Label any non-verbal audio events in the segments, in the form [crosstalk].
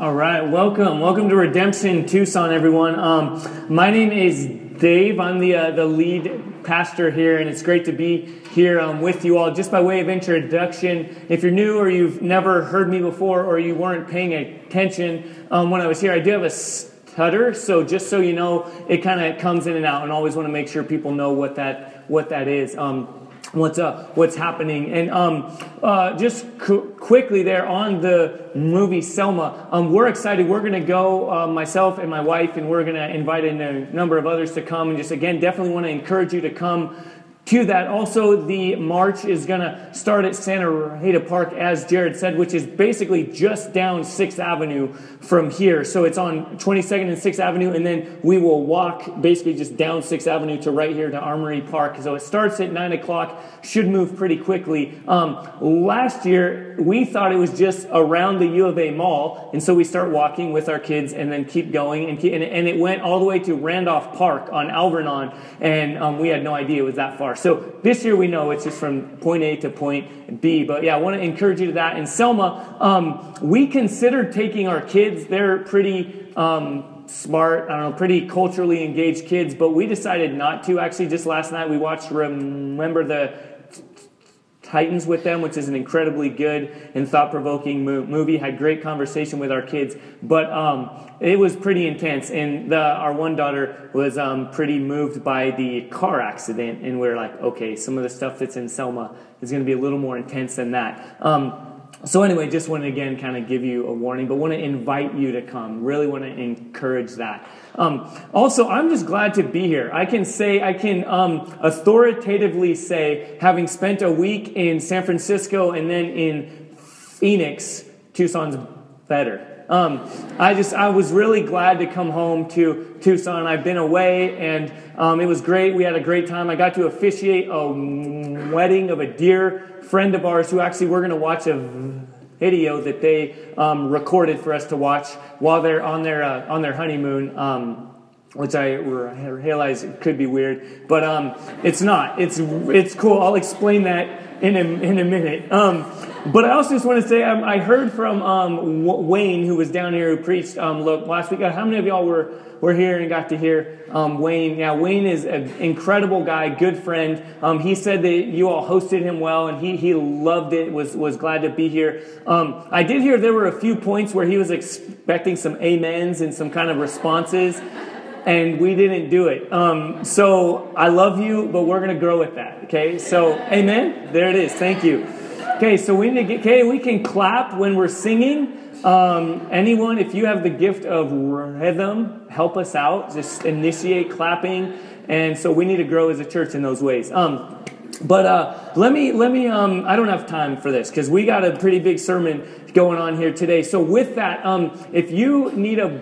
All right, welcome, welcome to Redemption Tucson, everyone. Um, my name is Dave. I'm the uh, the lead pastor here, and it's great to be here um, with you all. Just by way of introduction, if you're new or you've never heard me before, or you weren't paying attention um, when I was here, I do have a stutter. So just so you know, it kind of comes in and out, and always want to make sure people know what that what that is. Um, what's uh, what's happening. And um, uh, just cu- quickly there on the movie Selma, um, we're excited. We're going to go, uh, myself and my wife, and we're going to invite in a number of others to come. And just again, definitely want to encourage you to come to that. Also, the march is going to start at Santa Rita Park, as Jared said, which is basically just down 6th Avenue from here. So it's on 22nd and 6th Avenue, and then we will walk basically just down 6th Avenue to right here to Armory Park. So it starts at 9 o'clock, should move pretty quickly. Um, last year, we thought it was just around the U of A Mall, and so we start walking with our kids and then keep going, and, keep, and it went all the way to Randolph Park on Alvernon, and um, we had no idea it was that far. So this year we know it's just from point A to point B. But yeah, I want to encourage you to that. In Selma, um, we considered taking our kids. They're pretty um, smart, I don't know, pretty culturally engaged kids, but we decided not to. Actually, just last night we watched Remember the Titans with them, which is an incredibly good and thought provoking movie. Had great conversation with our kids, but um, it was pretty intense. And the, our one daughter was um, pretty moved by the car accident, and we are like, okay, some of the stuff that's in Selma is going to be a little more intense than that. Um, so anyway, just want to again kind of give you a warning, but want to invite you to come. Really want to encourage that. Um, also, I'm just glad to be here. I can say, I can um, authoritatively say, having spent a week in San Francisco and then in Phoenix, Tucson's better. Um, I just, I was really glad to come home to Tucson. I've been away and um, it was great. We had a great time. I got to officiate a wedding of a dear friend of ours who actually we're going to watch a video that they um, recorded for us to watch while they're on their, uh, on their honeymoon. Um, which I realize could be weird, but um, it's not. It's it's cool. I'll explain that in a, in a minute. Um, but I also just want to say um, I heard from um, Wayne, who was down here, who preached um, look, last week. How many of y'all were, were here and got to hear um, Wayne? Yeah, Wayne is an incredible guy, good friend. He said that you all hosted him well, and he, he loved it, was, was glad to be here. I did hear there were a few points where he was expecting some amens and some kind of responses and we didn't do it. Um, so I love you, but we're going to grow with that. Okay. So, amen. There it is. Thank you. Okay, so we need to get, okay, we can clap when we're singing. Um, anyone, if you have the gift of rhythm, help us out. Just initiate clapping. And so we need to grow as a church in those ways. Um, but uh, let me, let me, um, I don't have time for this because we got a pretty big sermon going on here today. So with that, um, if you need a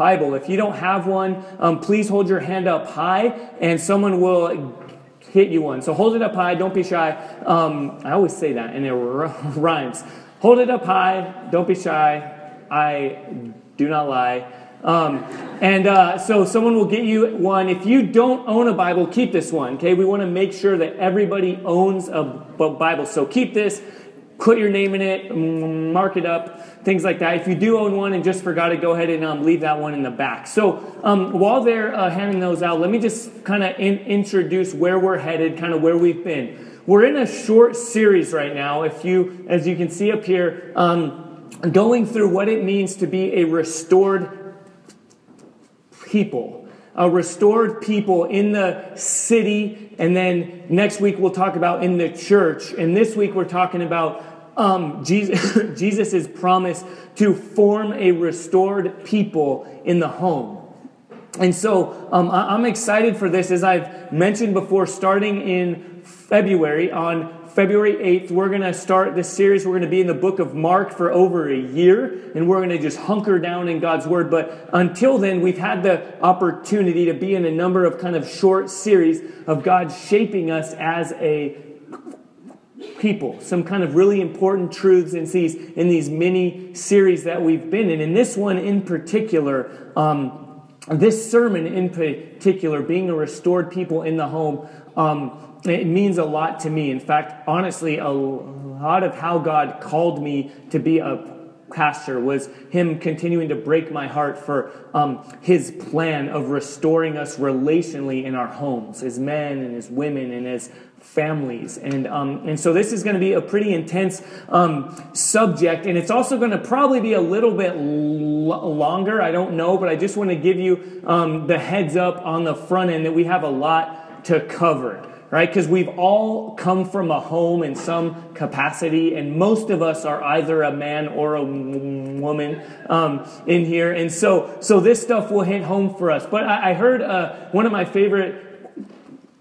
Bible, if you don't have one, um, please hold your hand up high and someone will hit you one. So hold it up high, don't be shy. Um, I always say that, and it [laughs] rhymes. Hold it up high, don't be shy. I do not lie. Um, and uh, so someone will get you one. If you don't own a Bible, keep this one. Okay, we want to make sure that everybody owns a Bible. So keep this put your name in it, mark it up, things like that. If you do own one and just forgot it, go ahead and um, leave that one in the back. So um, while they're uh, handing those out, let me just kind of in- introduce where we're headed, kind of where we've been. We're in a short series right now. If you, as you can see up here, um, going through what it means to be a restored people a restored people in the city. And then next week we'll talk about in the church. And this week we're talking about um, [laughs] Jesus' promise to form a restored people in the home. And so um, I'm excited for this, as I've mentioned before, starting in February on February 8th, we're going to start this series. We're going to be in the book of Mark for over a year, and we're going to just hunker down in God's Word. But until then, we've had the opportunity to be in a number of kind of short series of God shaping us as a people, some kind of really important truths in these, in these mini series that we've been in. And this one in particular, um, this sermon in particular, being a restored people in the home, um, it means a lot to me. In fact, honestly, a lot of how God called me to be a pastor was him continuing to break my heart for um, his plan of restoring us relationally in our homes as men and as women and as families. And, um, and so this is going to be a pretty intense um, subject, and it's also going to probably be a little bit l- longer. I don't know, but I just want to give you um, the heads up on the front end that we have a lot to cover. Right? Because we've all come from a home in some capacity, and most of us are either a man or a woman um, in here. And so, so this stuff will hit home for us. But I, I heard uh, one of my favorite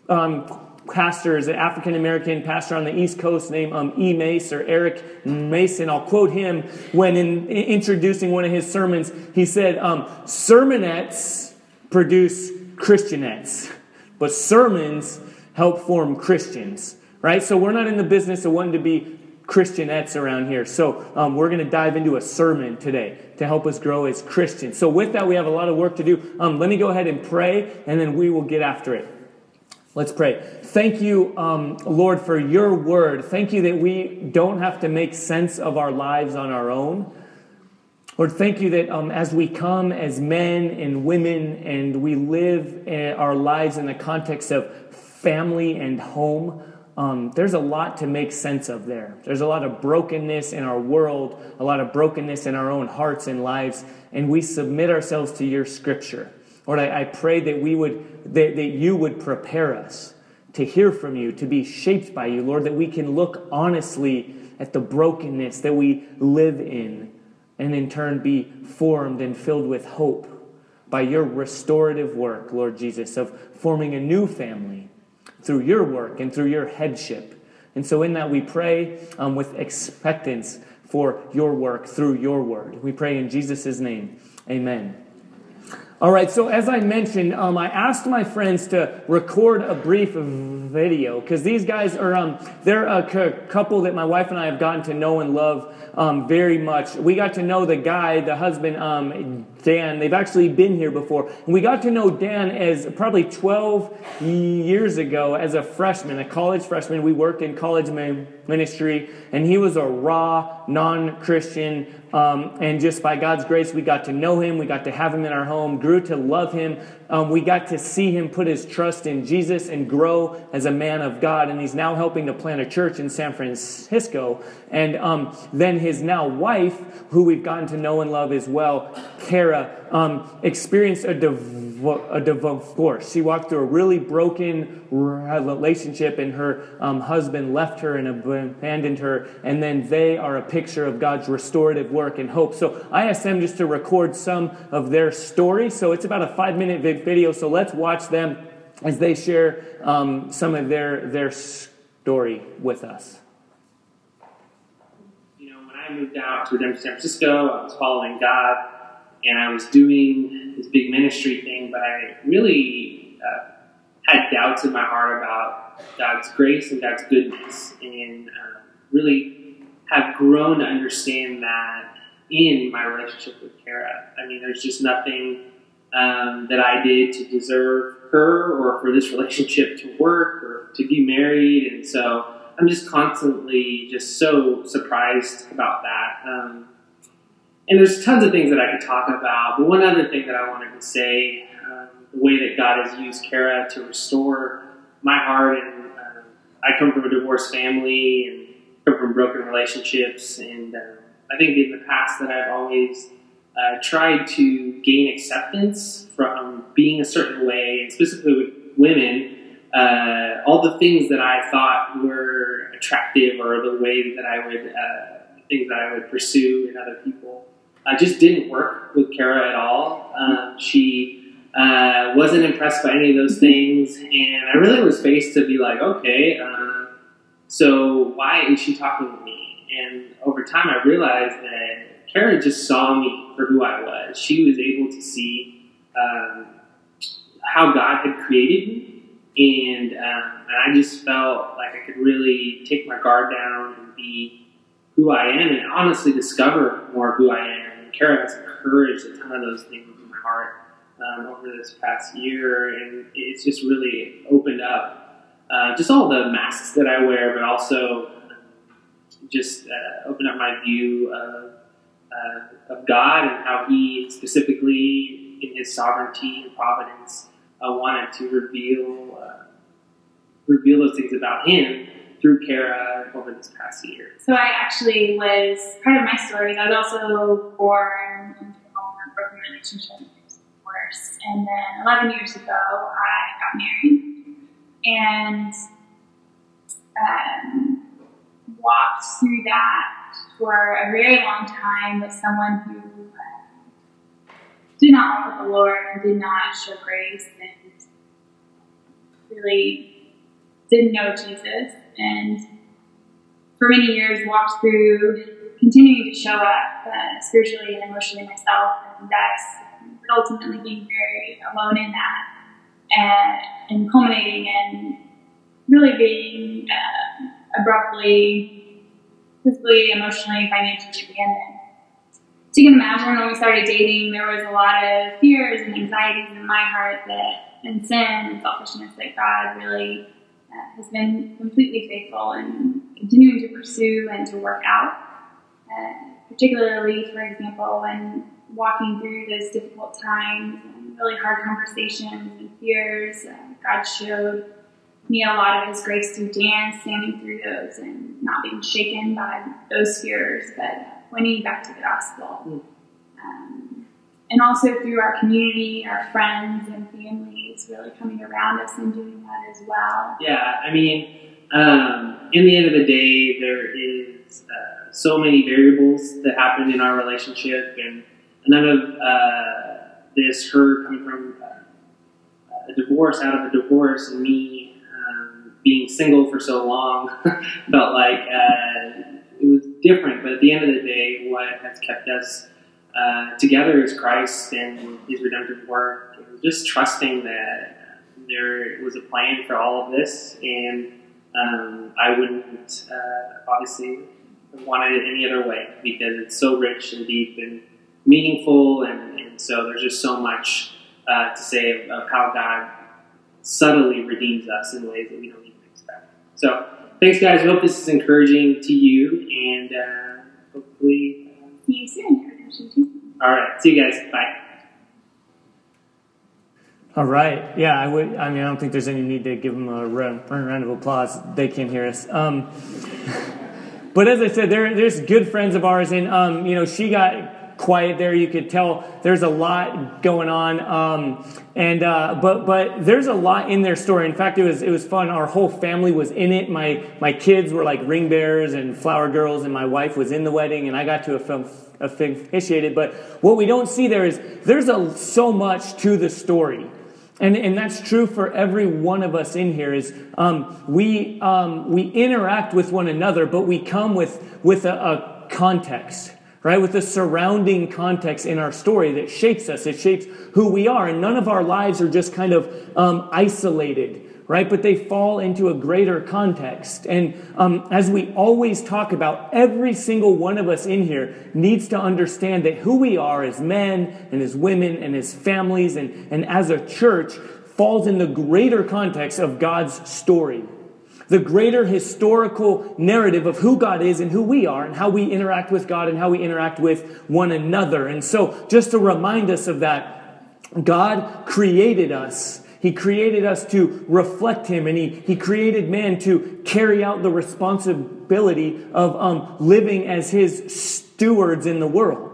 um, pastor is an African American pastor on the East Coast named um, E. Mace or Eric Mason. I'll quote him when in, in introducing one of his sermons. He said, um, "Sermonettes produce Christianettes, but sermons help form Christians." Right. So we're not in the business of wanting to be Christianettes around here. So um, we're going to dive into a sermon today to help us grow as Christians. So with that, we have a lot of work to do. Um, let me go ahead and pray, and then we will get after it. Let's pray. Thank you, um, Lord, for your word. Thank you that we don't have to make sense of our lives on our own. Lord, thank you that um, as we come as men and women and we live eh, our lives in the context of family and home, um, there's a lot to make sense of there. There's a lot of brokenness in our world, a lot of brokenness in our own hearts and lives, and we submit ourselves to your scripture. Lord, I, I pray that we would, that, that you would prepare us to hear from you, to be shaped by you, Lord, that we can look honestly at the brokenness that we live in and in turn be formed and filled with hope by your restorative work, Lord Jesus, of forming a new family through your work and through your headship. And so, in that, we pray um, with expectance for your work through your word. We pray in Jesus' name. Amen. All right, so as I mentioned, um, I asked my friends to record a brief video because these guys are, um, they're a c- couple that my wife and I have gotten to know and love um, very much. We got to know the guy, the husband, um, Dan. They've actually been here before. And we got to know Dan as probably 12 years ago as a freshman, a college freshman. We worked in college ministry, and he was a raw, non Christian um, and just by God's grace, we got to know him. We got to have him in our home, grew to love him. Um, we got to see him put his trust in Jesus and grow as a man of God. And he's now helping to plant a church in San Francisco. And um, then his now wife, who we've gotten to know and love as well, Kara, um, experienced a, div- a divorce. She walked through a really broken relationship, and her um, husband left her and abandoned her. And then they are a picture of God's restorative work and hope. So I asked them just to record some of their story. So it's about a five minute video. Video, so let's watch them as they share um, some of their, their story with us. You know, when I moved out to Redemption San Francisco, I was following God and I was doing this big ministry thing, but I really uh, had doubts in my heart about God's grace and God's goodness, and uh, really have grown to understand that in my relationship with Kara. I mean, there's just nothing um, that I did to deserve her or for this relationship to work or to be married, and so I'm just constantly just so surprised about that. Um, and there's tons of things that I could talk about, but one other thing that I wanted to say, um, the way that God has used Kara to restore my heart, and uh, I come from a divorced family and come from broken relationships, and uh, I think in the past that I've always uh, tried to gain acceptance from being a certain way, and specifically with women, uh, all the things that I thought were attractive or the way that I would, uh, things that I would pursue in other people uh, just didn't work with Kara at all. Um, she uh, wasn't impressed by any of those things, and I really was faced to be like, okay, uh, so why is she talking to me? And over time, I realized that Kara just saw me for who I was. She was able to see um, how God had created me, and, um, and I just felt like I could really take my guard down and be who I am, and honestly discover more of who I am. And Kara has encouraged a ton of those things in my heart um, over this past year, and it's just really opened up uh, just all the masks that I wear, but also just uh, opened up my view of uh, of God and how He specifically, in His sovereignty and providence, uh, wanted to reveal uh, reveal those things about Him through Kara over this past year. So I actually was part of my story. I was also born into a broken relationship, divorce, and then 11 years ago I got married and um, walked through that for a very long time with someone who uh, did not with the Lord and did not show grace and really didn't know Jesus and for many years walked through continuing to show up uh, spiritually and emotionally myself. And that's ultimately being very alone in that and, and culminating in really being uh, abruptly physically, emotionally, financially abandoned. So you can imagine when we started dating, there was a lot of fears and anxieties in my heart that, and sin and selfishness that God really uh, has been completely faithful and continuing to pursue and to work out. Uh, particularly, for example, when walking through those difficult times and really hard conversations and fears, uh, God showed me a lot of His grace through Dan's, standing through those and not being shaken by those fears, but pointing back to the gospel. Mm. Um, and also through our community, our friends and families really coming around us and doing that as well. Yeah, I mean, um, in the end of the day, there is uh, so many variables that happen in our relationship, and none of uh, this, her coming from uh, a divorce, out of a divorce, and me being single for so long, [laughs] felt like uh, it was different. But at the end of the day, what has kept us uh, together is Christ and His redemptive work, and just trusting that there was a plan for all of this, and um, I wouldn't uh, obviously want it any other way because it's so rich and deep and meaningful, and, and so there's just so much uh, to say of, of, how God subtly redeems us in ways that we don't even expect. So, thanks, guys. I hope this is encouraging to you, and uh, hopefully, uh, see you soon. All right, see you guys. Bye. All right. Yeah, I would. I mean, I don't think there's any need to give them a round, round of applause. They can't hear us. Um, [laughs] but as I said, there, there's good friends of ours, and um, you know, she got quiet there. You could tell there's a lot going on. Um, and uh, but but there's a lot in their story. In fact, it was it was fun. Our whole family was in it. My my kids were like ring bearers and flower girls, and my wife was in the wedding, and I got to officiate it. But what we don't see there is there's a, so much to the story. And, and that's true for every one of us in here is um, we, um, we interact with one another, but we come with, with a, a context right? With the surrounding context in our story that shapes us, it shapes who we are. And none of our lives are just kind of um, isolated, right? But they fall into a greater context. And um, as we always talk about, every single one of us in here needs to understand that who we are as men and as women and as families and, and as a church falls in the greater context of God's story the greater historical narrative of who God is and who we are and how we interact with God and how we interact with one another. And so, just to remind us of that, God created us. He created us to reflect Him, and He, he created man to carry out the responsibility of um, living as His stewards in the world.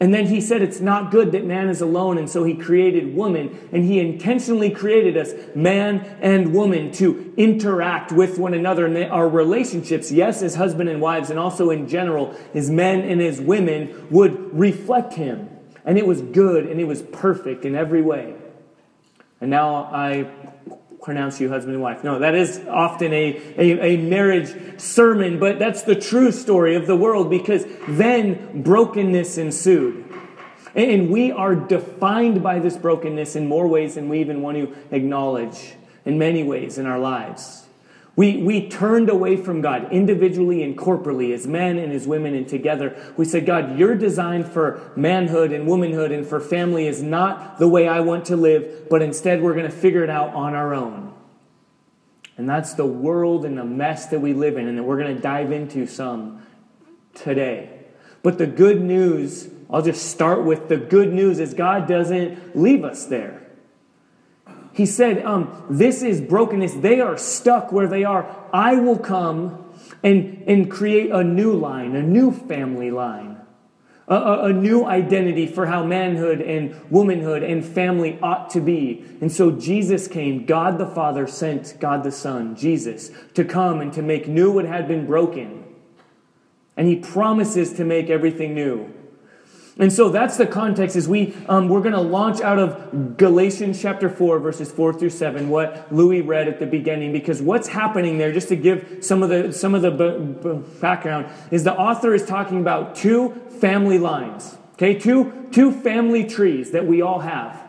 And then he said it's not good that man is alone, and so he created woman, and he intentionally created us, man and woman, to interact with one another. And our relationships, yes, as husband and wives, and also in general, as men and as women, would reflect him. And it was good and it was perfect in every way. And now I pronounce you husband and wife. No, that is often a, a, a, marriage sermon, but that's the true story of the world because then brokenness ensued. And we are defined by this brokenness in more ways than we even want to acknowledge, in many ways in our lives. We, we turned away from God individually and corporately as men and as women and together. We said, God, your design for manhood and womanhood and for family is not the way I want to live, but instead we're going to figure it out on our own. And that's the world and the mess that we live in and that we're going to dive into some today. But the good news, I'll just start with the good news is God doesn't leave us there. He said, um, This is brokenness. They are stuck where they are. I will come and, and create a new line, a new family line, a, a, a new identity for how manhood and womanhood and family ought to be. And so Jesus came. God the Father sent God the Son, Jesus, to come and to make new what had been broken. And he promises to make everything new. And so that's the context. Is we um, we're going to launch out of Galatians chapter four, verses four through seven, what Louis read at the beginning, because what's happening there, just to give some of the some of the b- b- background, is the author is talking about two family lines. Okay, two two family trees that we all have.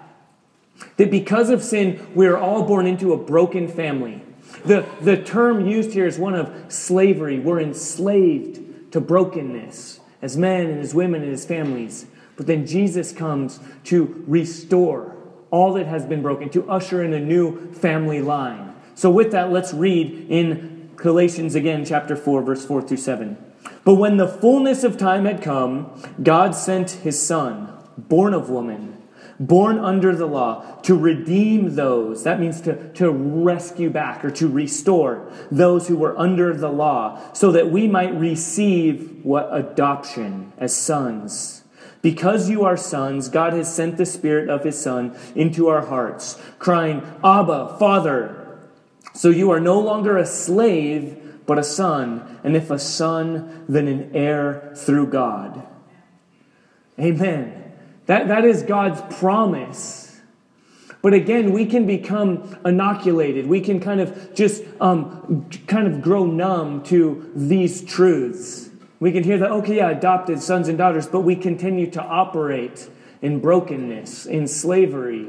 That because of sin, we are all born into a broken family. The, the term used here is one of slavery. We're enslaved to brokenness as men and as women and as families. But then Jesus comes to restore all that has been broken, to usher in a new family line. So, with that, let's read in Galatians again, chapter 4, verse 4 through 7. But when the fullness of time had come, God sent his Son, born of woman born under the law, to redeem those, that means to, to rescue back or to restore those who were under the law, so that we might receive what adoption as sons. Because you are sons, God has sent the Spirit of His Son into our hearts, crying, Abba, Father. So you are no longer a slave, but a son, and if a son, then an heir through God. Amen. That, that is God's promise. But again, we can become inoculated. We can kind of just um, kind of grow numb to these truths. We can hear that, okay, yeah, adopted sons and daughters, but we continue to operate in brokenness, in slavery,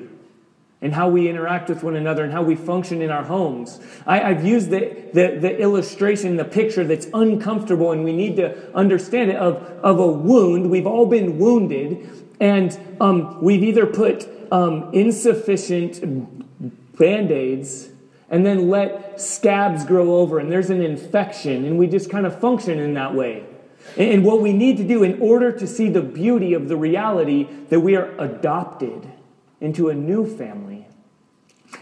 in how we interact with one another and how we function in our homes. I, have used the, the, the, illustration, the picture that's uncomfortable, and we need to understand it of, of a wound. We've all been wounded, and um, we've either put um, insufficient band aids and then let scabs grow over, and there's an infection, and we just kind of function in that way. And what we need to do in order to see the beauty of the reality that we are adopted into a new family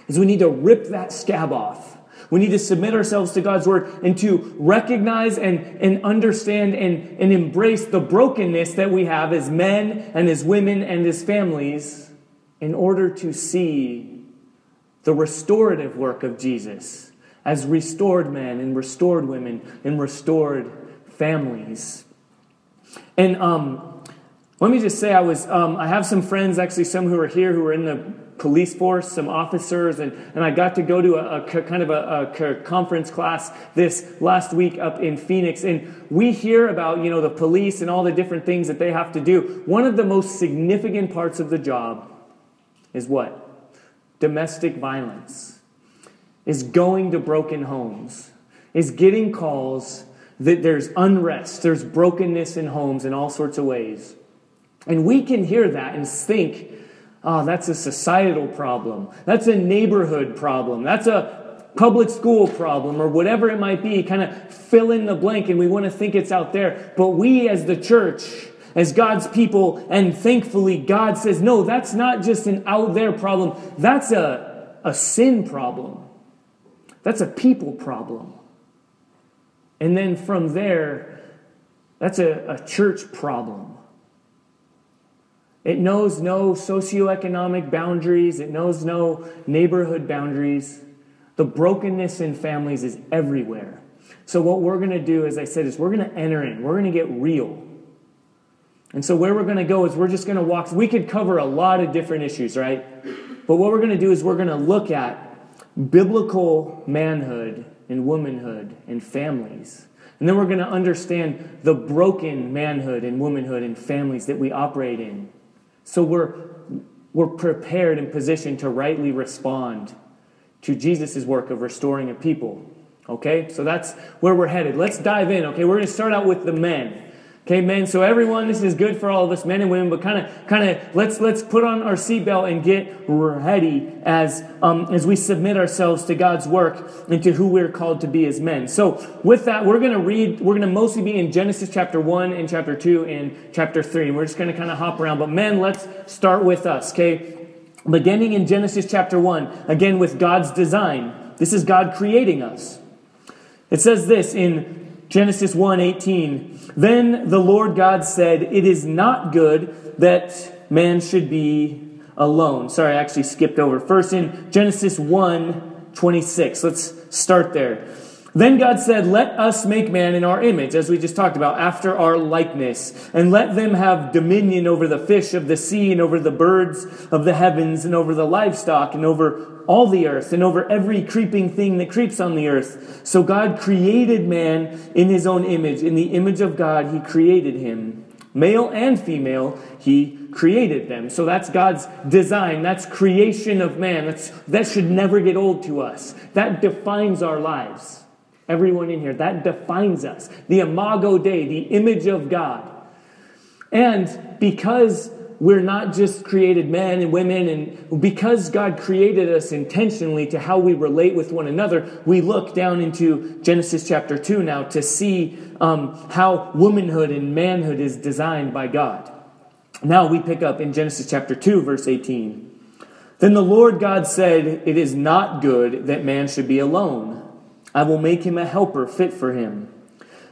is we need to rip that scab off we need to submit ourselves to God's word and to recognize and, and understand and, and embrace the brokenness that we have as men and as women and as families in order to see the restorative work of Jesus as restored men and restored women and restored families. And um, let me just say, I was um, I have some friends, actually, some who are here who are in the police force, some officers, and, and I got to go to a, a kind of a, a, conference class this last week up in Phoenix. And we hear about, you know, the police and all the different things that they have to do. One of the most significant parts of the job is what? Domestic violence, is going to broken homes, is getting calls that there's unrest, there's brokenness in homes in all sorts of ways. And we can hear that and think, oh, that's a societal problem. That's a neighborhood problem. That's a public school problem or whatever it might be. Kind of fill in the blank and we want to think it's out there. But we as the church, as God's people, and thankfully God says, no, that's not just an out there problem. That's a, a sin problem. That's a people problem. And then from there, that's a, a church problem. It knows no socioeconomic boundaries, it knows no neighborhood boundaries. The brokenness in families is everywhere. So, what we're going to do, as I said, is we're going to enter in, we're going to get real. And so, where we're going to go is we're just going to walk. We could cover a lot of different issues, right? But what we're going to do is we're going to look at biblical manhood and womanhood and families. And then we're going to understand the broken manhood and womanhood and families that we operate in. So we're, we're prepared and positioned to rightly respond to Jesus' work of restoring a people. Okay? So that's where we're headed. Let's dive in. Okay? We're going to start out with the men. Okay, men. So everyone, this is good for all of us, men and women. But kind of, kind of, let's let's put on our seatbelt and get ready as um, as we submit ourselves to God's work and to who we're called to be as men. So with that, we're going to read. We're going to mostly be in Genesis chapter one and chapter two and chapter three. And we're just going to kind of hop around. But men, let's start with us. Okay, beginning in Genesis chapter one, again with God's design. This is God creating us. It says this in Genesis 1:18 Then the Lord God said, "It is not good that man should be alone." Sorry, I actually skipped over. First in Genesis 1:26. Let's start there. Then God said, Let us make man in our image, as we just talked about, after our likeness, and let them have dominion over the fish of the sea, and over the birds of the heavens, and over the livestock, and over all the earth and over every creeping thing that creeps on the earth. So God created man in his own image. In the image of God, he created him. Male and female, he created them. So that's God's design. That's creation of man. That's, that should never get old to us. That defines our lives. Everyone in here, that defines us. The imago Dei, the image of God. And because we're not just created men and women, and because God created us intentionally to how we relate with one another, we look down into Genesis chapter 2 now to see um, how womanhood and manhood is designed by God. Now we pick up in Genesis chapter 2, verse 18. Then the Lord God said, It is not good that man should be alone. I will make him a helper fit for him.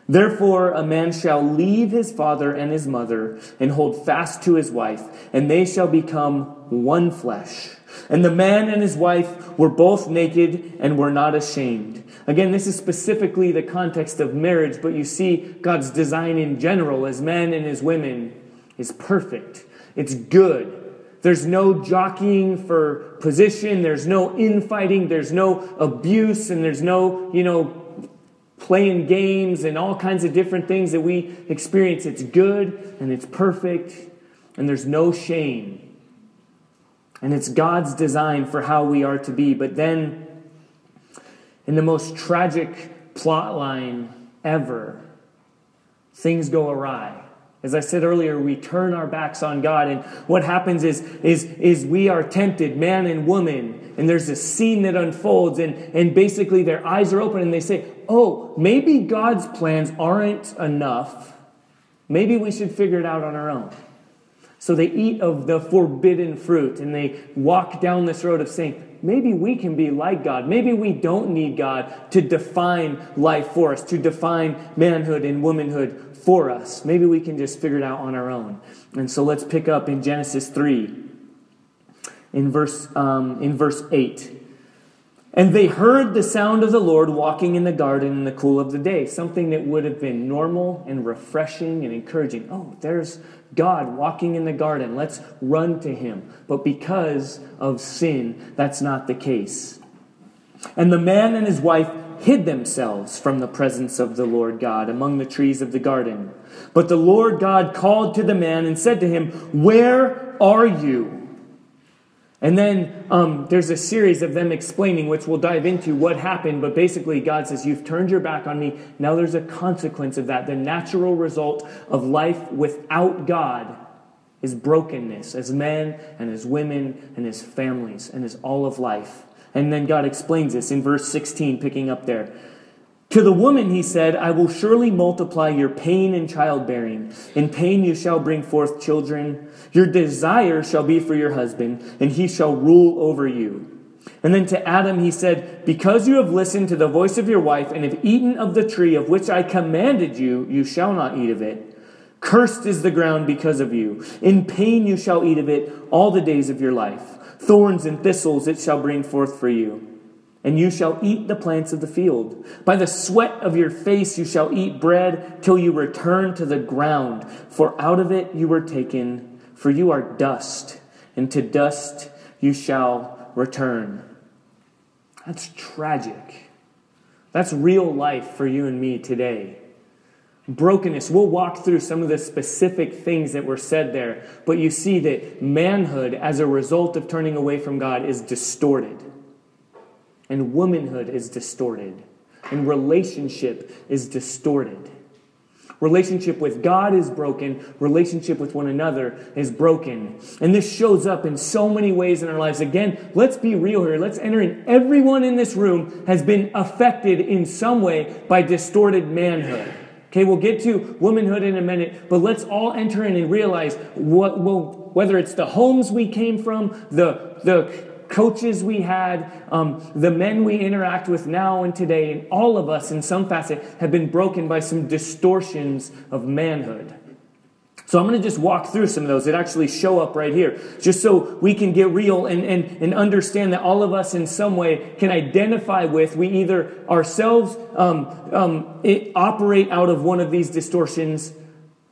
Therefore, a man shall leave his father and his mother and hold fast to his wife, and they shall become one flesh. And the man and his wife were both naked and were not ashamed. Again, this is specifically the context of marriage, but you see God's design in general as men and as women is perfect. It's good. There's no jockeying for position. There's no infighting. There's no abuse. And there's no, you know, playing games and all kinds of different things that we experience. It's good and it's perfect and there's no shame. And it's God's design for how we are to be. But then, in the most tragic plot line ever, things go awry. As I said earlier, we turn our backs on God, and what happens is, is, is we are tempted, man and woman, and there's this scene that unfolds, and, and basically their eyes are open, and they say, Oh, maybe God's plans aren't enough. Maybe we should figure it out on our own. So they eat of the forbidden fruit, and they walk down this road of saying, Maybe we can be like God. Maybe we don't need God to define life for us, to define manhood and womanhood for us. Maybe we can just figure it out on our own. And so let's pick up in Genesis 3, in verse, um, in verse 8. And they heard the sound of the Lord walking in the garden in the cool of the day, something that would have been normal and refreshing and encouraging. Oh, there's God walking in the garden. Let's run to him. But because of sin, that's not the case. And the man and his wife hid themselves from the presence of the Lord God among the trees of the garden. But the Lord God called to the man and said to him, Where are you? And then um, there's a series of them explaining, which we'll dive into what happened. But basically, God says, You've turned your back on me. Now there's a consequence of that. The natural result of life without God is brokenness as men and as women and as families and as all of life. And then God explains this in verse 16, picking up there. To the woman he said, I will surely multiply your pain in childbearing. In pain you shall bring forth children. Your desire shall be for your husband, and he shall rule over you. And then to Adam he said, Because you have listened to the voice of your wife, and have eaten of the tree of which I commanded you, you shall not eat of it. Cursed is the ground because of you. In pain you shall eat of it all the days of your life. Thorns and thistles it shall bring forth for you. And you shall eat the plants of the field. By the sweat of your face you shall eat bread till you return to the ground. For out of it you were taken, for you are dust, and to dust you shall return. That's tragic. That's real life for you and me today brokenness. We'll walk through some of the specific things that were said there, but you see that manhood, as a result of turning away from God, is distorted, and womanhood is distorted, and relationship is distorted. Relationship with God is broken. Relationship with one another is broken. And this shows up in so many ways in our lives. Again, let's be real here. Let's enter in. Everyone in this room has been affected in some way by distorted manhood. Okay, we'll get to womanhood in a minute, but let's all enter in and realize what, well, whether it's the homes we came from, the, the coaches we had, um, the men we interact with now and today, and all of us in some facet have been broken by some distortions of manhood. So I'm going to just walk through some of those that actually show up right here, just so we can get real and, and, and understand that all of us in some way can identify with, we either ourselves um, um, operate out of one of these distortions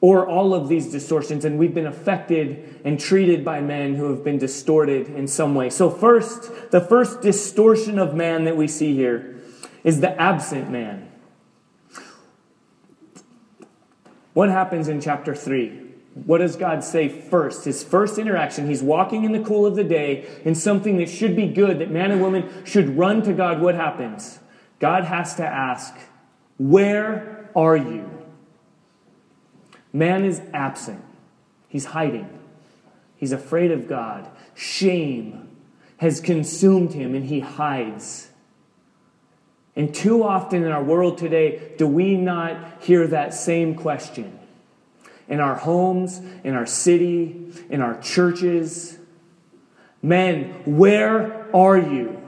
or all of these distortions, and we've been affected and treated by men who have been distorted in some way. So, first, the first distortion of man that we see here is the absent man. What happens in chapter 3? What does God say first? His first interaction, he's walking in the cool of the day in something that should be good, that man and woman should run to God. What happens? God has to ask, Where are you? Man is absent, he's hiding, he's afraid of God. Shame has consumed him and he hides. And too often in our world today, do we not hear that same question? In our homes, in our city, in our churches. Men, where are you?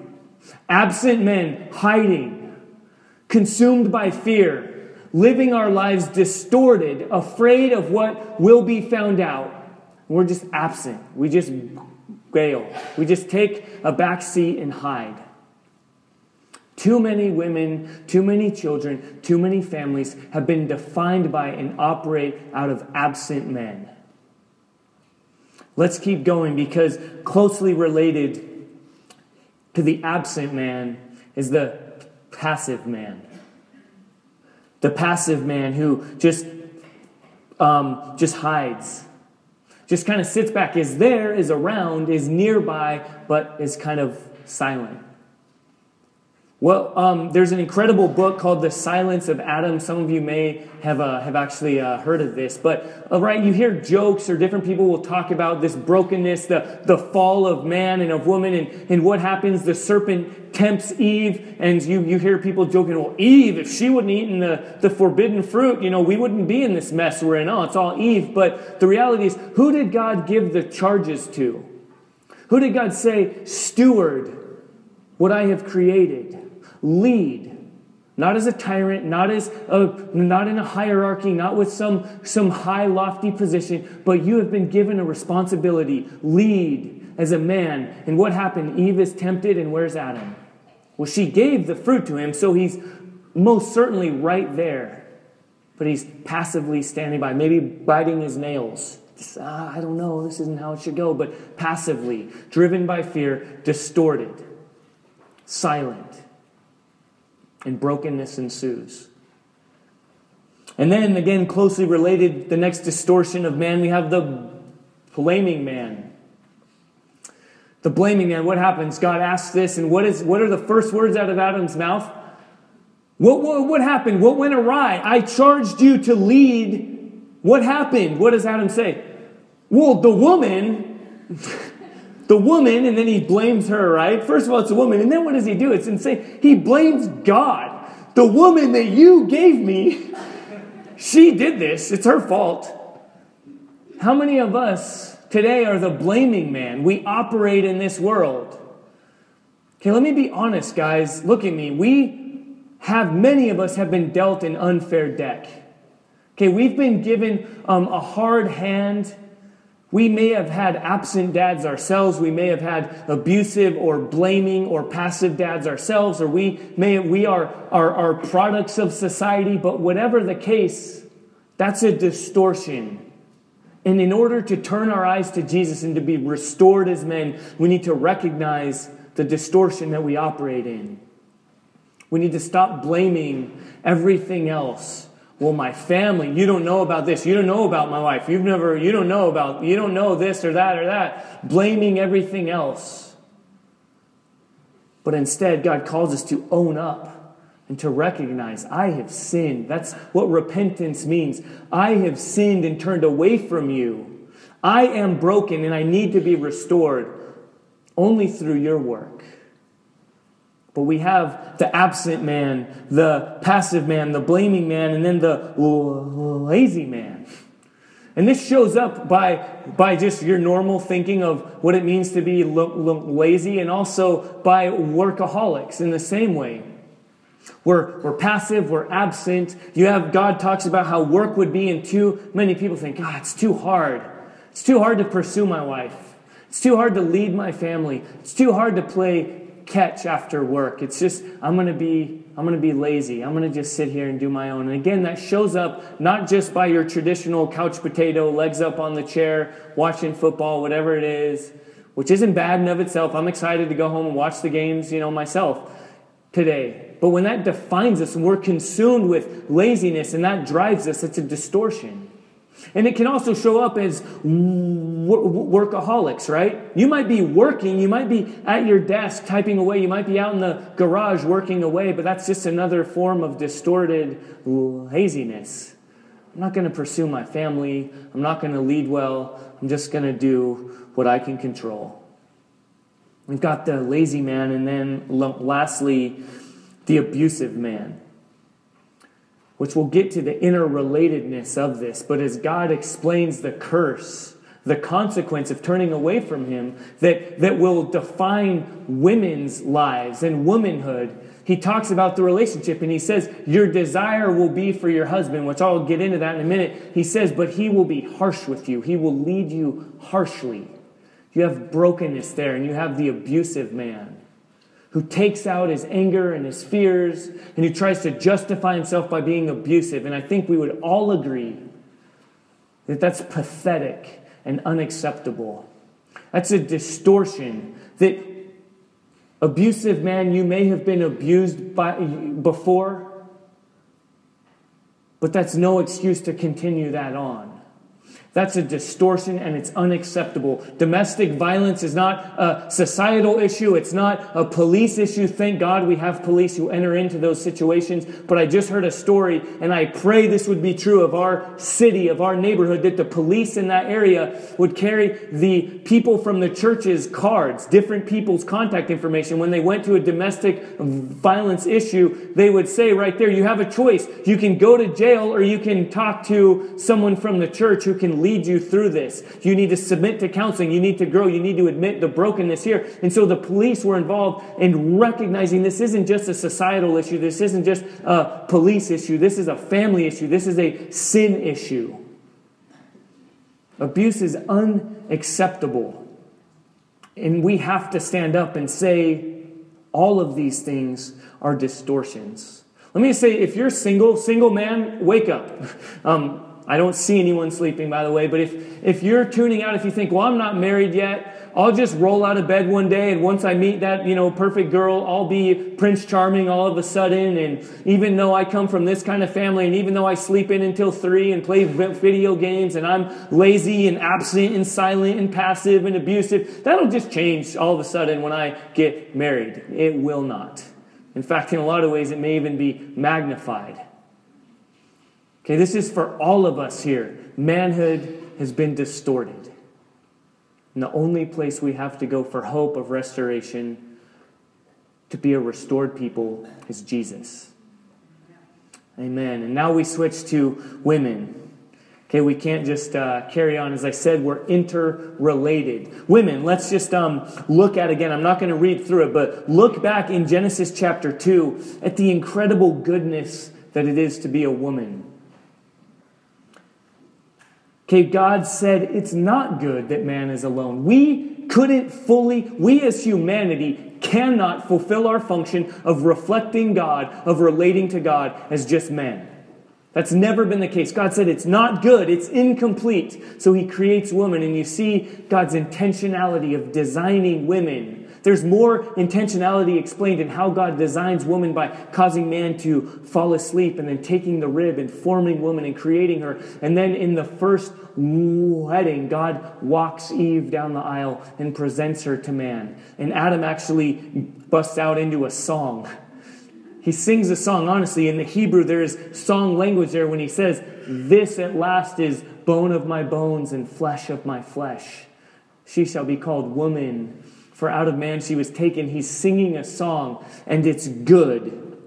Absent men hiding, consumed by fear, living our lives distorted, afraid of what will be found out. We're just absent. We just bail. We just take a back seat and hide. Too many women, too many children, too many families have been defined by and operate out of absent men. Let's keep going because closely related to the absent man is the passive man. The passive man who just um, just hides. Just kind of sits back is there is around is nearby but is kind of silent well, um, there's an incredible book called The Silence of Adam. Some of you may have, uh, have actually uh, heard of this. But, uh, right, you hear jokes or different people will talk about this brokenness, the, the fall of man and of woman, and, and what happens. The serpent tempts Eve, and you, you hear people joking, well, Eve, if she wouldn't eaten the, the forbidden fruit, you know, we wouldn't be in this mess we're in. Oh, it's all Eve. But the reality is, who did God give the charges to? Who did God say, steward what I have created? Lead. Not as a tyrant, not as a, not in a hierarchy, not with some, some high lofty position, but you have been given a responsibility. Lead as a man. And what happened? Eve is tempted, and where's Adam? Well, she gave the fruit to him, so he's most certainly right there. But he's passively standing by, maybe biting his nails. Just, ah, I don't know, this isn't how it should go, but passively, driven by fear, distorted, silent and brokenness ensues. And then, again, closely related, the next distortion of man, we have the blaming man. The blaming man, what happens? God asks this, and what, is, what are the first words out of Adam's mouth? What, what, what happened? What went awry? I charged you to lead. What happened? What does Adam say? Well, the woman [laughs] the woman, and then he blames her, right? First of all, it's a woman, and then what does he do? It's insane. He blames God. The woman that you gave me, [laughs] she did this. It's her fault. How many of us today are the blaming man? We operate in this world. Okay, let me be honest, guys. Look at me. We have, many of us have been dealt an unfair deck. Okay, we've been given um, a hard hand we may have had absent dads ourselves. We may have had abusive or blaming or passive dads ourselves, or we may we are, are, are products of society, but whatever the case, that's a distortion. And in order to turn our eyes to Jesus and to be restored as men, we need to recognize the distortion that we operate in. We need to stop blaming everything else well, my family, you don't know about this. You don't know about my wife. You've never, you don't know about, you don't know this or that or that. Blaming everything else. But instead, God calls us to own up and to recognize I have sinned. That's what repentance means. I have sinned and turned away from you. I am broken and I need to be restored only through your work. But we have the absent man, the passive man, the blaming man, and then the lazy man. And this shows up by, by just your normal thinking of what it means to be lazy and also by workaholics in the same way. We're, we're passive, we're absent. You have, God talks about how work would be, and too many people think, God, it's too hard. It's too hard to pursue my wife. It's too hard to lead my family. It's too hard to play catch after work. It's just, I'm going to be I'm going to be lazy. I'm going to just sit here and do my own. And again, that shows up not just by your traditional couch potato, legs up on the chair, watching football, whatever it is, which isn't bad in of itself. I'm excited to go home and watch the games, you know, myself today. But when that defines us and we're consumed with laziness and that drives us, it's a distortion. And it can also show up as workaholics, right? You might be working, you might be at your desk typing away, you might be out in the garage working away, but that's just another form of distorted laziness. I'm not going to pursue my family, I'm not going to lead well, I'm just going to do what I can control. We've got the lazy man, and then lastly, the abusive man which we'll get to the interrelatedness of this. But as God explains the curse, the consequence of turning away from Him that, that will define women's lives and womanhood, he talks about the relationship and he says, Your desire will be for your husband, which I'll get into that in a minute. He says, But he will be harsh with you, he will lead you harshly. You have brokenness there, and you have the abusive man who takes out his anger and his fears and who tries to justify himself by being abusive. And I think we would all agree that that's pathetic and unacceptable. That's a distortion that abusive man you may have been abused by before but that's no excuse to continue that on that's a distortion and it's unacceptable. Domestic violence is not a societal issue. It's not a police issue. Thank God we have police who enter into those situations. But I just heard a story and I pray this would be true of our city, of our neighborhood, that the police in that area would carry the people from the church's cards, different people's contact information. When they went to a domestic violence issue, they would say right there, you have a choice. You can go to jail or you can talk to someone from the church who can lead you through this. You need to submit to counseling. You need to grow. You need to admit the brokenness here. And so the police were involved in recognizing this isn't just a societal issue. This isn't just a police issue. This is a family issue. This is a sin issue. Abuse is unacceptable. And we have to stand up and say all of these things are distortions. Let me say, if you're single, single man, wake up. [laughs] Um, I don't see anyone sleeping, by the way, but if, if you're tuning out, if you think, well, I'm not married yet, I'll just roll out of bed one day, and once I meet that, you know, perfect girl, I'll be Prince Charming all of a sudden, and even though I come from this kind of family, and even though I sleep in until three and play video games, and I'm lazy and absent and silent and passive and abusive, that'll just change all of a sudden when I get married. It will not. In fact, in a lot of ways, it may even be magnified. Okay, this is for all of us here. Manhood has been distorted. And the only place we have to go for hope of restoration to be a restored people is Jesus. Amen. And now we switch to women. Okay, we can't just uh, carry on. As I said, we're interrelated. Women, let's just um, look at again. I'm not going to read through it, but look back in Genesis chapter 2 at the incredible goodness that it is to be a woman. Okay, God said it's not good that man is alone. We couldn't fully, we as humanity cannot fulfill our function of reflecting God, of relating to God as just men. That's never been the case. God said it's not good, it's incomplete. So he creates woman, and you see God's intentionality of designing women there's more intentionality explained in how God designs woman by causing man to fall asleep and then taking the rib and forming woman and creating her. And then in the first wedding, God walks Eve down the aisle and presents her to man. And Adam actually busts out into a song. he sings a song. Honestly, in the Hebrew, there is song language there when he says, This at last is bone of my bones and flesh of my flesh. She shall be called woman, for out of man she was taken. He's singing a song, and it's good.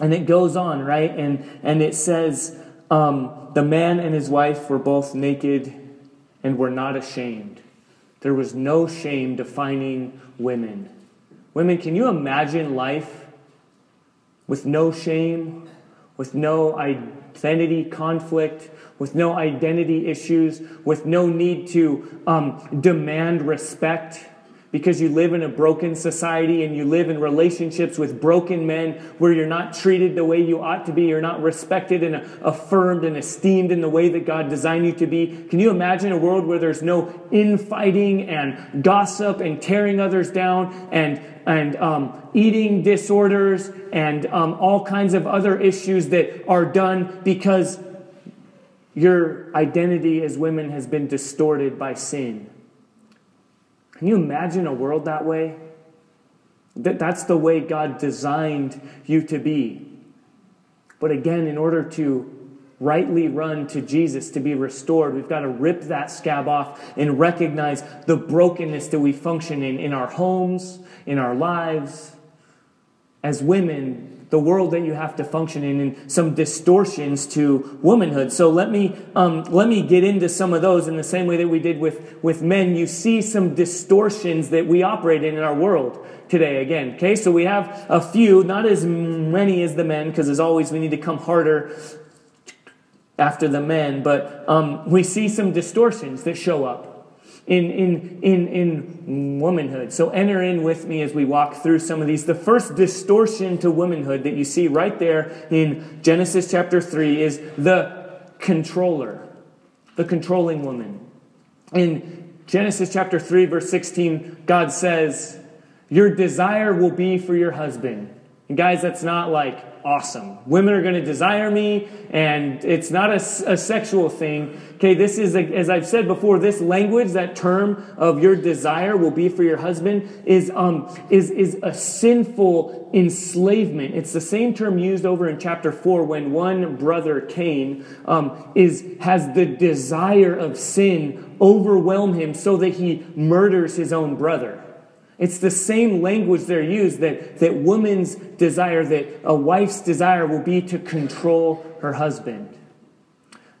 And it goes on, right? And, and it says, um, The man and his wife were both naked and were not ashamed. There was no shame defining women. Women, can you imagine life with no shame, with no identity conflict, with no identity issues, with no need to um, demand respect? Because you live in a broken society and you live in relationships with broken men where you're not treated the way you ought to be, you're not respected and affirmed and esteemed in the way that God designed you to be. Can you imagine a world where there's no infighting and gossip and tearing others down and and um, eating disorders and um, all kinds of other issues that are done because your identity as women has been distorted by sin? Can you imagine a world that way? That, that's the way God designed you to be. But again, in order to rightly run to Jesus to be restored, we've got to rip that scab off and recognize the brokenness that we function in in our homes, in our lives. As women, the world that you have to function in and some distortions to womanhood. So let me um, let me get into some of those in the same way that we did with with men. You see some distortions that we operate in in our world today. Again, okay. So we have a few, not as many as the men, because as always we need to come harder after the men. But um, we see some distortions that show up in, in, in, in womanhood. So enter in with me as we walk through some of these. The first distortion to womanhood that you see right there in Genesis chapter 3 is the controller, the controlling woman. In Genesis chapter 3, verse 16, God says, Your desire will be for your husband. And guys, that's not like awesome. Women are going to desire me, and it's not a, a sexual thing. Okay, this is, a, as I've said before, this language, that term of your desire will be for your husband, is, um, is, is a sinful enslavement. It's the same term used over in chapter 4 when one brother, Cain, um, is, has the desire of sin overwhelm him so that he murders his own brother. It's the same language they're used that, that woman's desire, that a wife's desire will be to control her husband.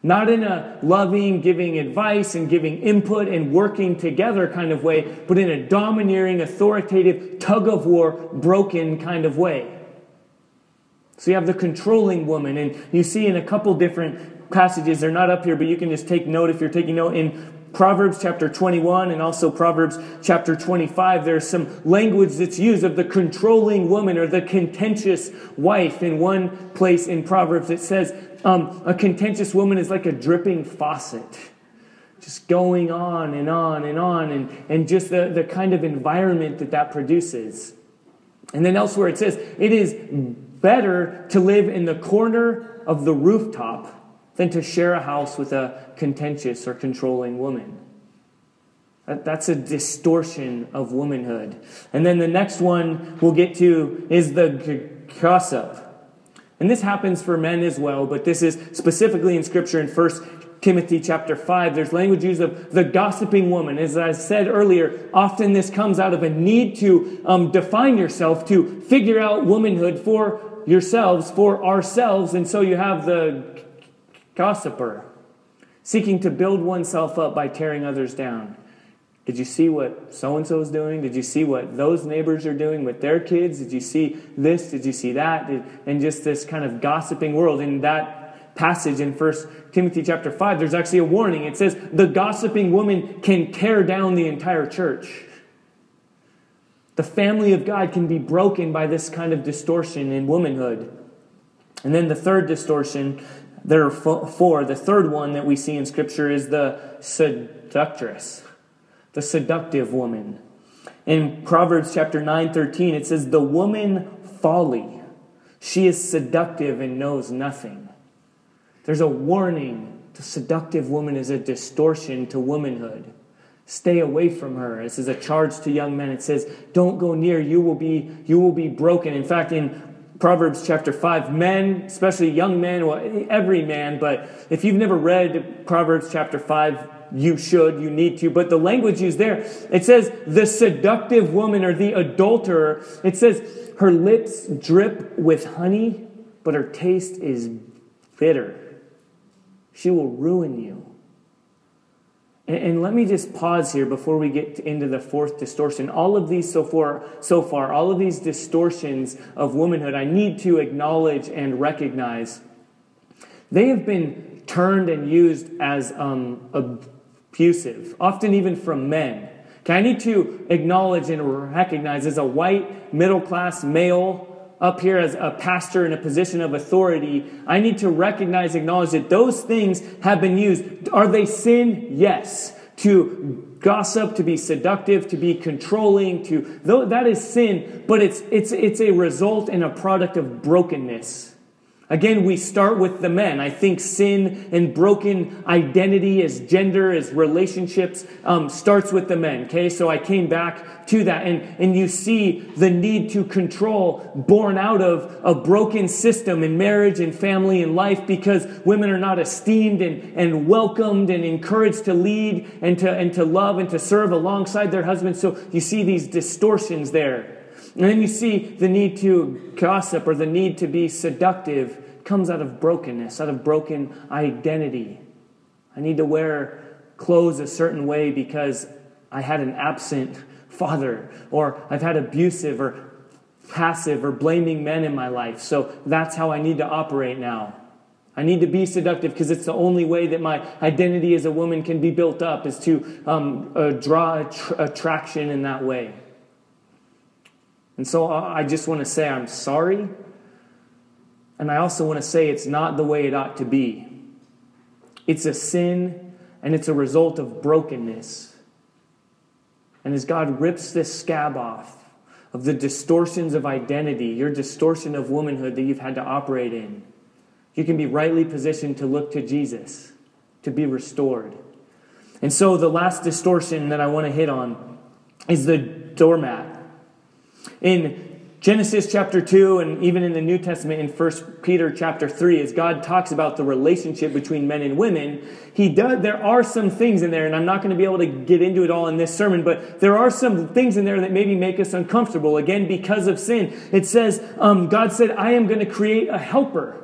Not in a loving, giving advice and giving input and working together kind of way, but in a domineering, authoritative, tug of war, broken kind of way. So you have the controlling woman, and you see in a couple different passages, they're not up here, but you can just take note if you're taking note. In Proverbs chapter 21 and also Proverbs chapter 25, there's some language that's used of the controlling woman or the contentious wife. In one place in Proverbs, it says, um, a contentious woman is like a dripping faucet, just going on and on and on, and, and just the, the kind of environment that that produces. And then elsewhere it says, it is better to live in the corner of the rooftop than to share a house with a contentious or controlling woman. That's a distortion of womanhood. And then the next one we'll get to is the gossip. And this happens for men as well, but this is specifically in Scripture in 1 Timothy chapter 5. There's language used of the gossiping woman. As I said earlier, often this comes out of a need to um, define yourself, to figure out womanhood for yourselves, for ourselves. And so you have the gossiper, seeking to build oneself up by tearing others down. Did you see what so and so is doing? Did you see what those neighbors are doing with their kids? Did you see this? Did you see that? and just this kind of gossiping world. In that passage in 1 Timothy chapter 5, there's actually a warning. It says, the gossiping woman can tear down the entire church. The family of God can be broken by this kind of distortion in womanhood. And then the third distortion there are four. The third one that we see in Scripture is the seductress, the seductive woman. In Proverbs chapter 9 13, it says, The woman folly. She is seductive and knows nothing. There's a warning. The seductive woman is a distortion to womanhood. Stay away from her. This is a charge to young men. It says, Don't go near. You will be, you will be broken. In fact, in Proverbs chapter 5. Men, especially young men, well, every man, but if you've never read Proverbs chapter 5, you should, you need to. But the language used there, it says the seductive woman or the adulterer. It says her lips drip with honey, but her taste is bitter. She will ruin you. And, let me just pause here before we get into the fourth distortion. All of these so far, so far, all of these distortions of womanhood, I need to acknowledge and recognize. They have been turned and used as um, abusive, often even from men. Okay, I need to acknowledge and recognize as a white middle class male up here as a pastor in a position of authority, I need to recognize, acknowledge that those things have been used. Are they sin? Yes. To gossip, to be seductive, to be controlling, to that is sin, but it's it's it's a result and a product of brokenness. Again, we start with the men. I think sin and broken identity as gender, as relationships, um, starts with the men. Okay, so I came back to that, and, and you see the need to control born out of a broken system in marriage and family and life because women are not esteemed and, and welcomed and encouraged to lead and to, and to love and to serve alongside their husbands. So you see these distortions there. And then you see the need to gossip or the need to be seductive comes out of brokenness, out of broken identity. I need to wear clothes a certain way because I had an absent father, or I've had abusive or passive or blaming men in my life. So that's how I need to operate now. I need to be seductive because it's the only way that my identity as a woman can be built up is to um, uh, draw attraction in that way. And so I just want to say I'm sorry. And I also want to say it's not the way it ought to be. It's a sin and it's a result of brokenness. And as God rips this scab off of the distortions of identity, your distortion of womanhood that you've had to operate in, you can be rightly positioned to look to Jesus, to be restored. And so the last distortion that I want to hit on is the doormat. In Genesis chapter 2, and even in the New Testament in 1 Peter chapter 3, as God talks about the relationship between men and women, he does, there are some things in there, and I'm not going to be able to get into it all in this sermon, but there are some things in there that maybe make us uncomfortable, again, because of sin. It says, um, God said, I am going to create a helper.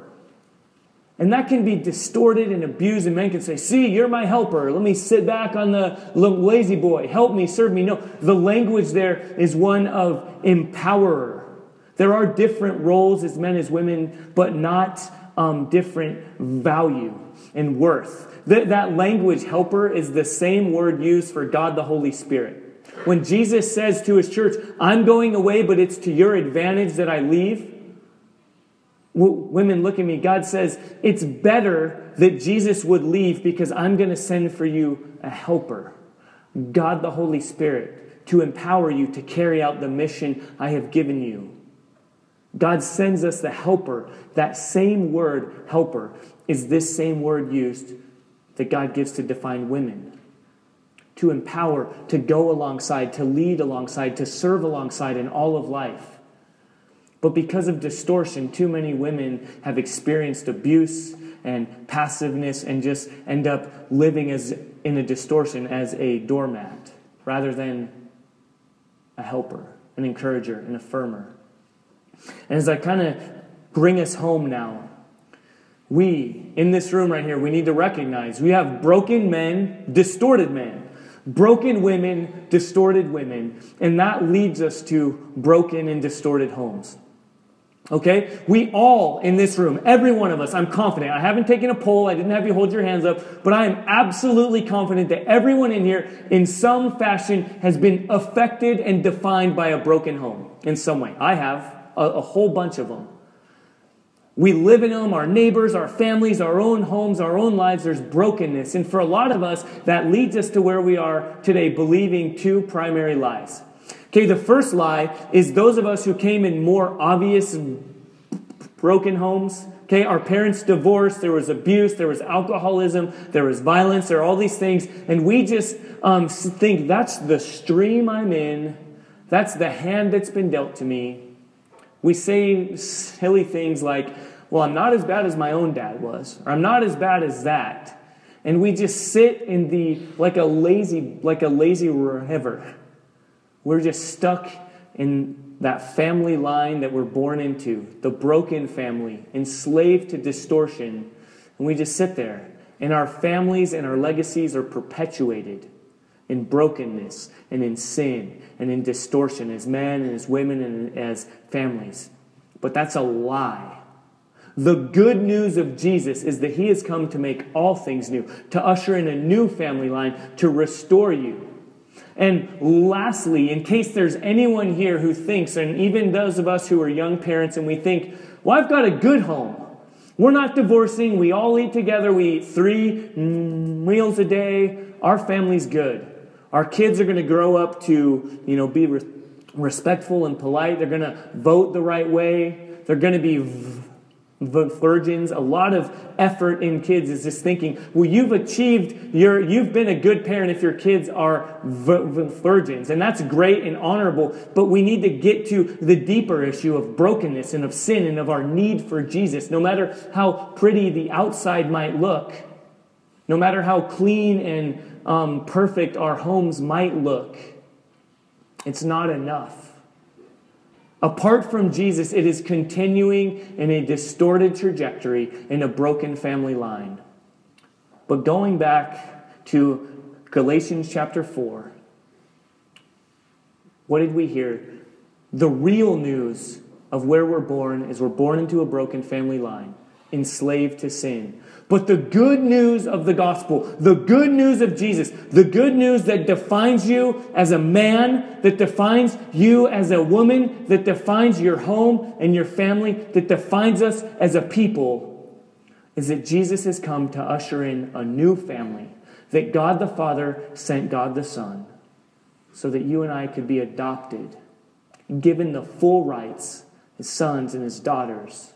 And that can be distorted and abused, and men can say, See, you're my helper. Let me sit back on the lazy boy. Help me, serve me. No, the language there is one of empowerer. There are different roles as men as women, but not um, different value and worth. That, that language, helper, is the same word used for God the Holy Spirit. When Jesus says to his church, I'm going away, but it's to your advantage that I leave, women look at me. God says, It's better that Jesus would leave because I'm going to send for you a helper, God the Holy Spirit, to empower you to carry out the mission I have given you. God sends us the helper. That same word, helper, is this same word used that God gives to define women. To empower, to go alongside, to lead alongside, to serve alongside in all of life. But because of distortion, too many women have experienced abuse and passiveness and just end up living as in a distortion as a doormat rather than a helper, an encourager, an affirmer. And as I kind of bring us home now, we in this room right here, we need to recognize we have broken men, distorted men, broken women, distorted women, and that leads us to broken and distorted homes. Okay? We all in this room, every one of us, I'm confident. I haven't taken a poll, I didn't have you hold your hands up, but I am absolutely confident that everyone in here, in some fashion, has been affected and defined by a broken home in some way. I have, a, a whole bunch of them. We live in them, our neighbors, our families, our own homes, our own lives. There's brokenness. And for a lot of us, that leads us to where we are today, believing two primary lies. Okay, the first lie is those of us who came in more obvious broken homes. Okay, our parents divorced, there was abuse, there was alcoholism, there was violence, there are all these things, and we just um, think that's the stream I'm in, that's the hand that's been dealt to me, We say silly things like, well, I'm not as bad as my own dad was, or I'm not as bad as that. And we just sit in the, like a lazy, like a lazy river. We're just stuck in that family line that we're born into, the broken family, enslaved to distortion. And we just sit there. And our families and our legacies are perpetuated in brokenness and in sin and in distortion as men and as women and as families. But that's a lie. The good news of Jesus is that he has come to make all things new, to usher in a new family line, to restore you. And lastly, in case there's anyone here who thinks, and even those of us who are young parents, and we think, well, I've got a good home. We're not divorcing. We all eat together. We eat three meals a day. Our family's good. Our kids are going to grow up to, you know, be re- respectful and polite. They're going to vote the right way. They're going to be virgins a lot of effort in kids is just thinking well you've achieved your you've been a good parent if your kids are virgins. And that's great and honorable but we need to get to the deeper issue of brokenness and of sin and of our need for jesus. No matter how pretty the outside might look no matter how clean and um, perfect our homes might look it's not enough Apart from Jesus, it is continuing in a distorted trajectory in a broken family line. But going back to Galatians chapter 4, what did we hear? The real news of where we're born is we're born into a broken family line, enslaved to sin. But the good news of the gospel, the good news of Jesus, the good news that defines you as a man, that defines you as a woman, that defines your home and your family, that defines us as a people, is that Jesus has come to usher in a new family, that God the Father sent God the Son, so that you and I could be adopted, given the full rights as sons and as daughters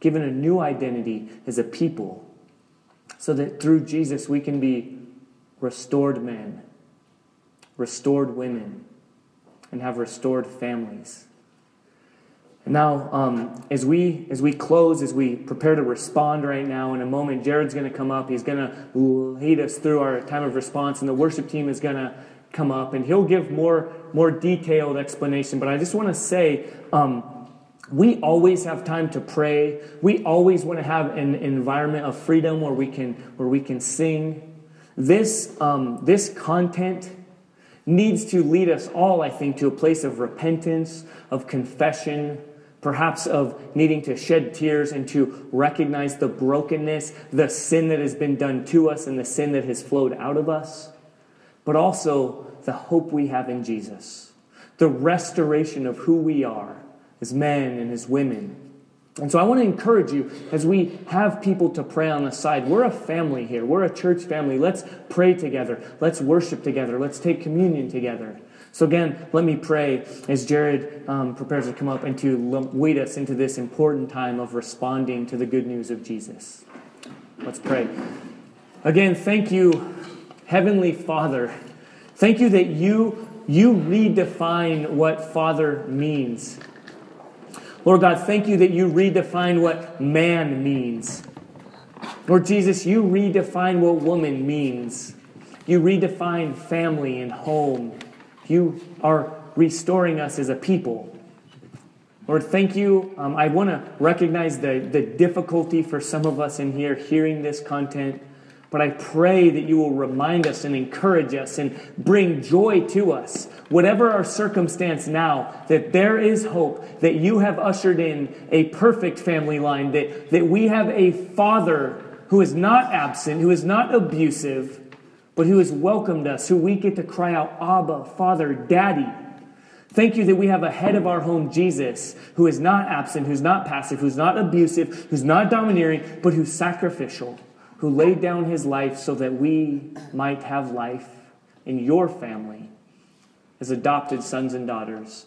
given a new identity as a people, so that through Jesus we can be restored men, restored women, and have restored families. Now, um, as we as we close, as we prepare to respond right now, in a moment, Jared's going to come up. He's going to lead us through our time of response, and the worship team is going to come up, and he'll give more more detailed explanation. But I just want to say. Um, we always have time to pray. We always want to have an environment of freedom where we can where we can sing. This um, this content needs to lead us all, I think, to a place of repentance, of confession, perhaps of needing to shed tears and to recognize the brokenness, the sin that has been done to us, and the sin that has flowed out of us, but also the hope we have in Jesus, the restoration of who we are as men and as women. And so I want to encourage you as we have people to pray on the side. We're a family here. We're a church family. Let's pray together. Let's worship together. Let's take communion together. So, again, let me pray as Jared um, prepares to come up and to lead us into this important time of responding to the good news of Jesus. Let's pray. Again, thank you, Heavenly Father. Thank you that you, you redefine what Father means. Lord God, thank you that you redefine what man means. Lord Jesus, you redefine what woman means. You redefine family and home. You are restoring us as a people. Lord, thank you. Um, I want to recognize the, the difficulty for some of us in here hearing this content. But I pray that you will remind us and encourage us and bring joy to us, whatever our circumstance now, that there is hope, that you have ushered in a perfect family line, that, that we have a father who is not absent, who is not abusive, but who has welcomed us, who we get to cry out, Abba, Father, Daddy. Thank you that we have a head of our home, Jesus, who is not absent, who's not passive, who's not abusive, who's not domineering, but who's sacrificial who laid down his life so that we might have life in your family as adopted sons and daughters.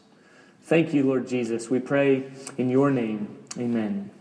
Thank you, Lord Jesus. We pray in your name. Amen.